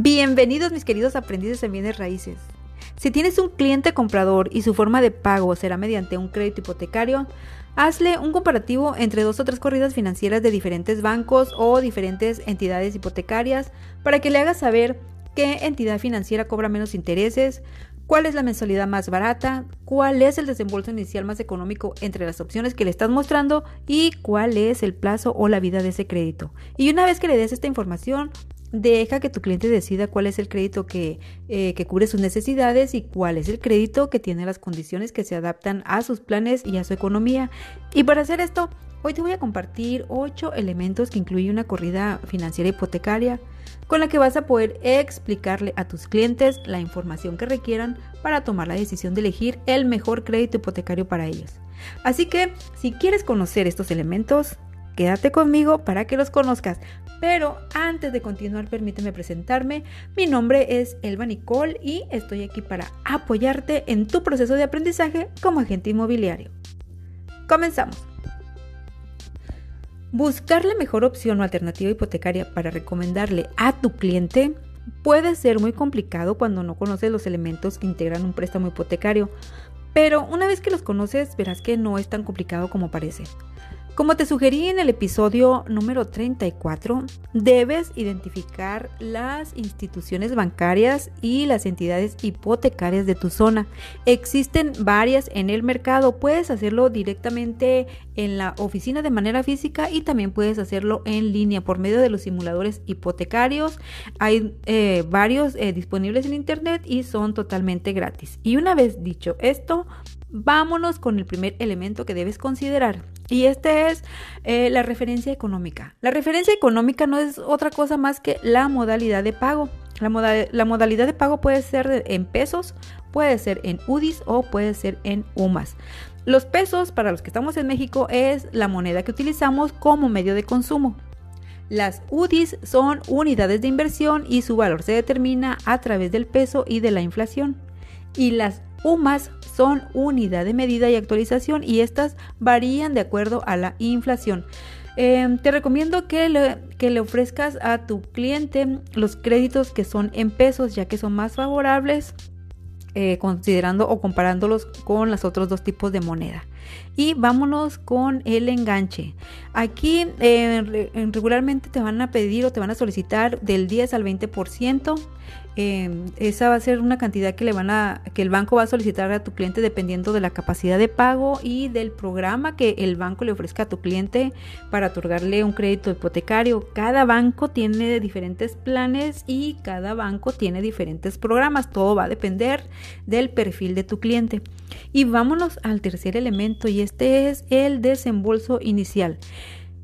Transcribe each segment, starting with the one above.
Bienvenidos mis queridos aprendices en bienes raíces. Si tienes un cliente comprador y su forma de pago será mediante un crédito hipotecario, hazle un comparativo entre dos o tres corridas financieras de diferentes bancos o diferentes entidades hipotecarias para que le hagas saber qué entidad financiera cobra menos intereses, cuál es la mensualidad más barata, cuál es el desembolso inicial más económico entre las opciones que le estás mostrando y cuál es el plazo o la vida de ese crédito. Y una vez que le des esta información, deja que tu cliente decida cuál es el crédito que, eh, que, cubre sus necesidades y cuál es el crédito que tiene las condiciones que se adaptan a sus planes y a su economía. Y para hacer esto, hoy te voy a compartir 8 elementos que incluye una corrida financiera hipotecaria con la que vas a poder explicarle a tus clientes la información que requieran para tomar la decisión de elegir el mejor crédito hipotecario para ellos. Así que, si quieres conocer estos elementos, quédate conmigo para que los conozcas. Pero antes de continuar, permíteme presentarme. Mi nombre es Elba Nicole y estoy aquí para apoyarte en tu proceso de aprendizaje como agente inmobiliario. Comenzamos. Buscar la mejor opción o alternativa hipotecaria para recomendarle a tu cliente puede ser muy complicado cuando no conoces los elementos que integran un préstamo hipotecario, pero una vez que los conoces verás que no es tan complicado como parece. Como te sugerí en el episodio número 34, debes identificar las instituciones bancarias y las entidades hipotecarias de tu zona. Existen varias en el mercado. Puedes hacerlo directamente en la oficina de manera física y también puedes hacerlo en línea por medio de los simuladores hipotecarios. Hay eh, varios eh, disponibles en internet y son totalmente gratis. Y una vez dicho esto, vámonos con el primer elemento que debes considerar. Y este es eh, la referencia económica. La referencia económica no es otra cosa más que la modalidad de pago. La, la modalidad de pago puede ser en pesos, puede ser en UDIs o puede ser en UMAS. Los pesos, para los que estamos en México, es la moneda que utilizamos como medio de consumo. Las UDIs son unidades de inversión y su valor se determina a través del peso y de la inflación. Y las UMAS son unidad de medida y actualización y estas varían de acuerdo a la inflación. Em, te recomiendo que le, ofrezcas a tu cliente los créditos que son en pesos ya que son más favorables eh, considerando o comparándolos con los otros dos tipos de moneda. Y vámonos con el enganche. Aquí eh, regularmente te van a pedir o te van a solicitar del 10 al 20%. Em, esa va a ser una cantidad que le van a que el banco va a solicitar a tu cliente dependiendo de la capacidad de pago y del programa que el banco le ofrezca a tu cliente para otorgarle un crédito hipotecario. Cada banco tiene diferentes planes y cada banco tiene diferentes programas. Todo va a depender del perfil de tu cliente. Y vámonos al tercer elemento y este es el desembolso inicial.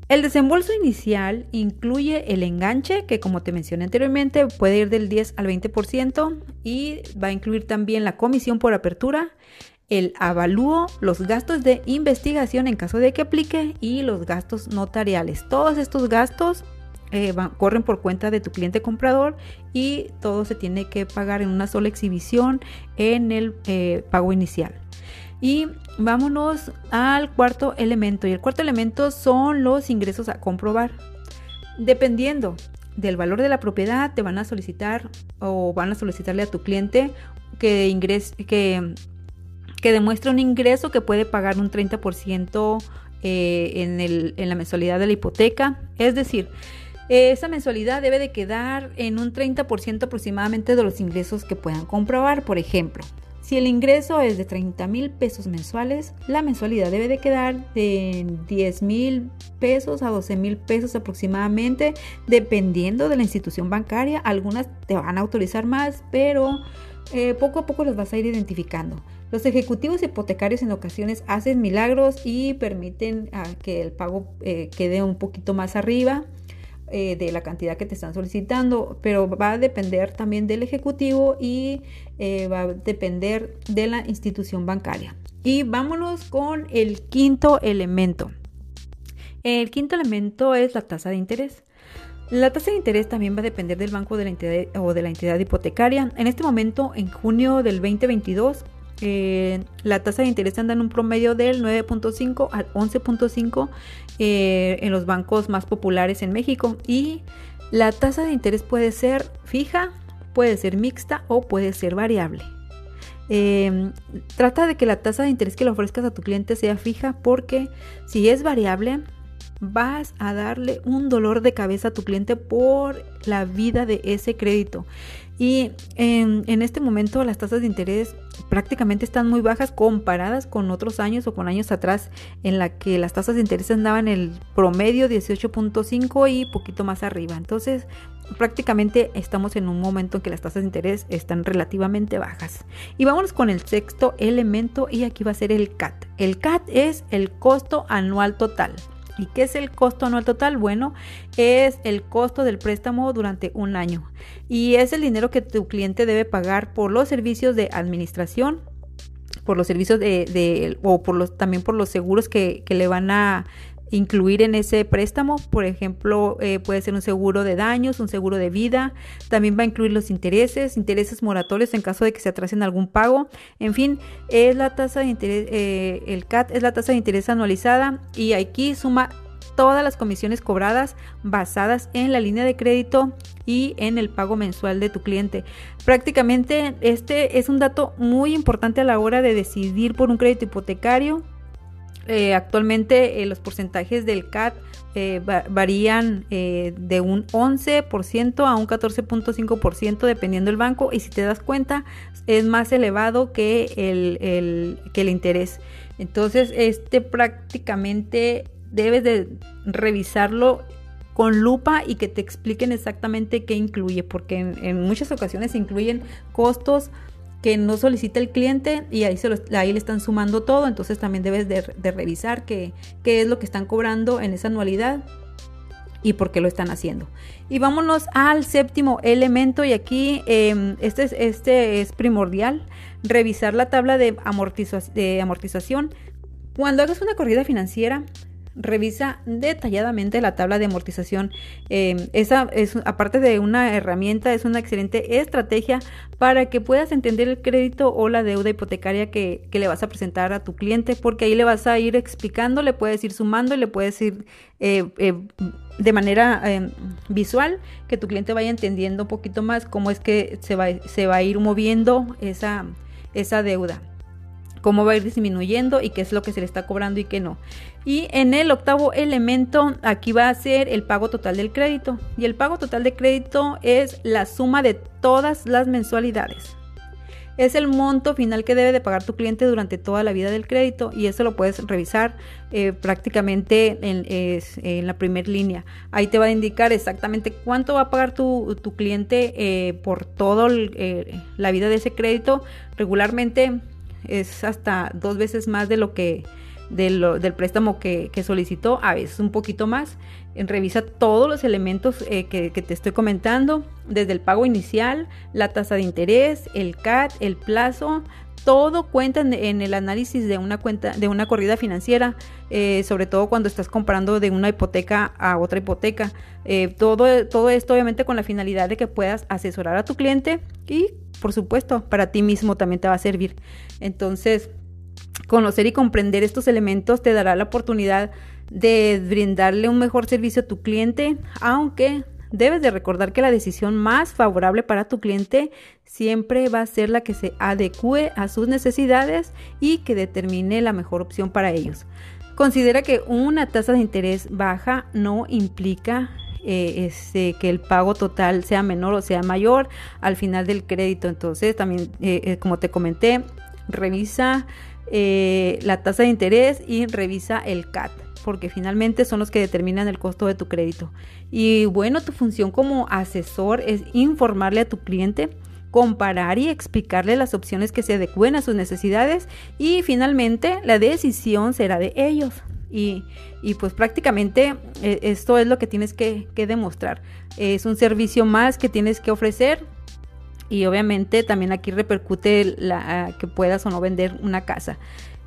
El desembolso inicial incluye el enganche, que como te mencioné anteriormente puede ir del 10 al 20% y va a incluir también la comisión por apertura, el avalúo, los gastos de investigación en caso de que aplique y los gastos notariales. Todos estos gastos eh, corren por cuenta de tu cliente comprador y todo se tiene que pagar en una sola exhibición en el eh, pago inicial. Y vámonos al cuarto elemento. Y el cuarto elemento son los ingresos a comprobar. Dependiendo del valor de la propiedad, te van a solicitar o van a solicitarle a tu cliente que ingrese, que, que demuestre un ingreso que puede pagar un 30% eh, en, el, en la mensualidad de la hipoteca. Es decir, esa mensualidad debe de quedar en un 30% aproximadamente de los ingresos que puedan comprobar. Por ejemplo, si el ingreso es de 30 mil pesos mensuales, la mensualidad debe de quedar de 10 mil pesos a 12 mil pesos aproximadamente, dependiendo de la institución bancaria. Algunas te van a autorizar más, pero eh, poco a poco los vas a ir identificando. Los ejecutivos hipotecarios en ocasiones hacen milagros y permiten que el pago eh, quede un poquito más arriba. Eh, de la cantidad que te están solicitando, pero va a depender también del ejecutivo y eh, va a depender de la institución bancaria. Y vámonos con el quinto elemento. El quinto elemento es la tasa de interés. La tasa de interés también va a depender del banco de la entidad o de la entidad hipotecaria. En este momento, en junio del 2022, eh, la tasa de interés anda en un promedio del 9.5 al 11.5 eh, en los bancos más populares en México y la tasa de interés puede ser fija puede ser mixta o puede ser variable. Em, trata de que la tasa de interés que le ofrezcas a tu cliente sea fija porque si es variable, vas a darle un dolor de cabeza a tu cliente por la vida de ese crédito. Y en, este momento las tasas de interés prácticamente están muy bajas comparadas con otros años o con años atrás en la que las tasas de interés andaban el promedio 18.5 y poquito más arriba. Entonces prácticamente estamos en un momento en que las tasas de interés están relativamente bajas. Y vámonos con el sexto elemento y aquí va a ser el CAT. El CAT es el costo anual total. ¿Y qué es el costo anual total? Bueno, es el costo del préstamo durante un año y es el dinero que tu cliente debe pagar por los servicios de administración, por los servicios de, o por los, también por los seguros que, que le van a incluir en ese préstamo. Por ejemplo, eh, puede ser un seguro de daños, un seguro de vida. También va a incluir los intereses, intereses moratorios en caso de que se atrasen algún pago. En fin, es la tasa de interés, eh, el CAT es la tasa de interés anualizada y aquí suma todas las comisiones cobradas basadas en la línea de crédito y en el pago mensual de tu cliente. Prácticamente este es un dato muy importante a la hora de decidir por un crédito hipotecario eh, actualmente eh, los porcentajes del CAT eh, varían de un 11% a un 14.5% dependiendo del banco y si te das cuenta es más elevado que el, que interés. Entonces este prácticamente debes de revisarlo con lupa y que te expliquen exactamente qué incluye porque en, en muchas ocasiones incluyen costos que no solicita el cliente y ahí, se ahí le están sumando todo, entonces también debes de, revisar qué, qué es lo que están cobrando en esa anualidad y por qué lo están haciendo. Y vámonos al séptimo elemento y aquí em, este, es, este es primordial, revisar la tabla de amortización. Cuando hagas una corrida financiera, revisa detalladamente la tabla de amortización. Em, esa es, aparte de una herramienta, es una excelente estrategia para que puedas entender el crédito o la deuda hipotecaria que, le vas a presentar a tu cliente, porque ahí le vas a ir explicando, le puedes ir sumando y le puedes ir eh, eh, de manera visual que tu cliente vaya entendiendo un poquito más cómo es que se va, se va a ir moviendo esa, esa deuda cómo va a ir disminuyendo y qué es lo que se le está cobrando y qué no. Y en el octavo elemento, aquí va a ser el pago total del crédito. Y el pago total de crédito es la suma de todas las mensualidades. Es el monto final que debe de pagar tu cliente durante toda la vida del crédito y eso lo puedes revisar eh, prácticamente en, la primera línea. Ahí te va a indicar exactamente cuánto va a pagar tu, cliente eh, por toda eh, la vida de ese crédito. Regularmente es hasta dos veces más de lo que del préstamo que, solicitó, a veces un poquito más. Revisa todos los elementos eh, que, te estoy comentando, desde el pago inicial, la tasa de interés, el CAT, el plazo, todo cuenta en, el análisis de una cuenta, de una corrida financiera, eh, sobre todo cuando estás comprando de una hipoteca a otra hipoteca. Eh, todo, todo esto obviamente con la finalidad de que puedas asesorar a tu cliente y por supuesto para ti mismo también te va a servir. Entonces, conocer y comprender estos elementos te dará la oportunidad de brindarle un mejor servicio a tu cliente, aunque debes de recordar que la decisión más favorable para tu cliente siempre va a ser la que se adecue a sus necesidades y que determine la mejor opción para ellos. Considera que una tasa de interés baja no implica eh, este, que el pago total sea menor o sea mayor al final del crédito. Entonces, también, eh, eh, como te comenté, revisa la tasa de interés y revisa el CAT porque finalmente son los que determinan el costo de tu crédito. Y bueno, tu función como asesor es informarle a tu cliente, comparar y explicarle las opciones que se adecúen a sus necesidades y finalmente la decisión será de ellos. Y, pues prácticamente eh, esto es lo que tienes que, demostrar. Es un servicio más que tienes que ofrecer y obviamente también aquí repercute la, que puedas o no vender una casa.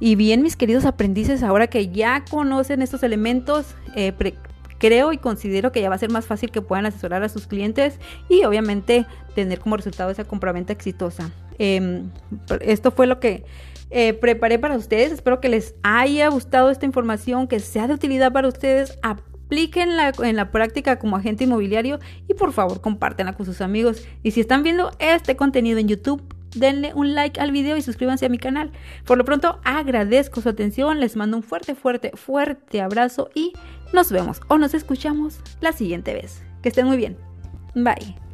Y bien, mis queridos aprendices, ahora que ya conocen estos elementos, eh, creo y considero que ya va a ser más fácil que puedan asesorar a sus clientes y obviamente tener como resultado esa compraventa exitosa. Em, esto fue lo que eh, preparé para ustedes. Espero que les haya gustado esta información, que sea de utilidad para ustedes. Aplíquenla en la práctica como agente inmobiliario y por favor compártenla con sus amigos. Y si están viendo este contenido en YouTube, denle un like al video y suscríbanse a mi canal. Por lo pronto, agradezco su atención, les mando un fuerte, fuerte, fuerte abrazo y nos vemos o nos escuchamos la siguiente vez. Que estén muy bien. Bye.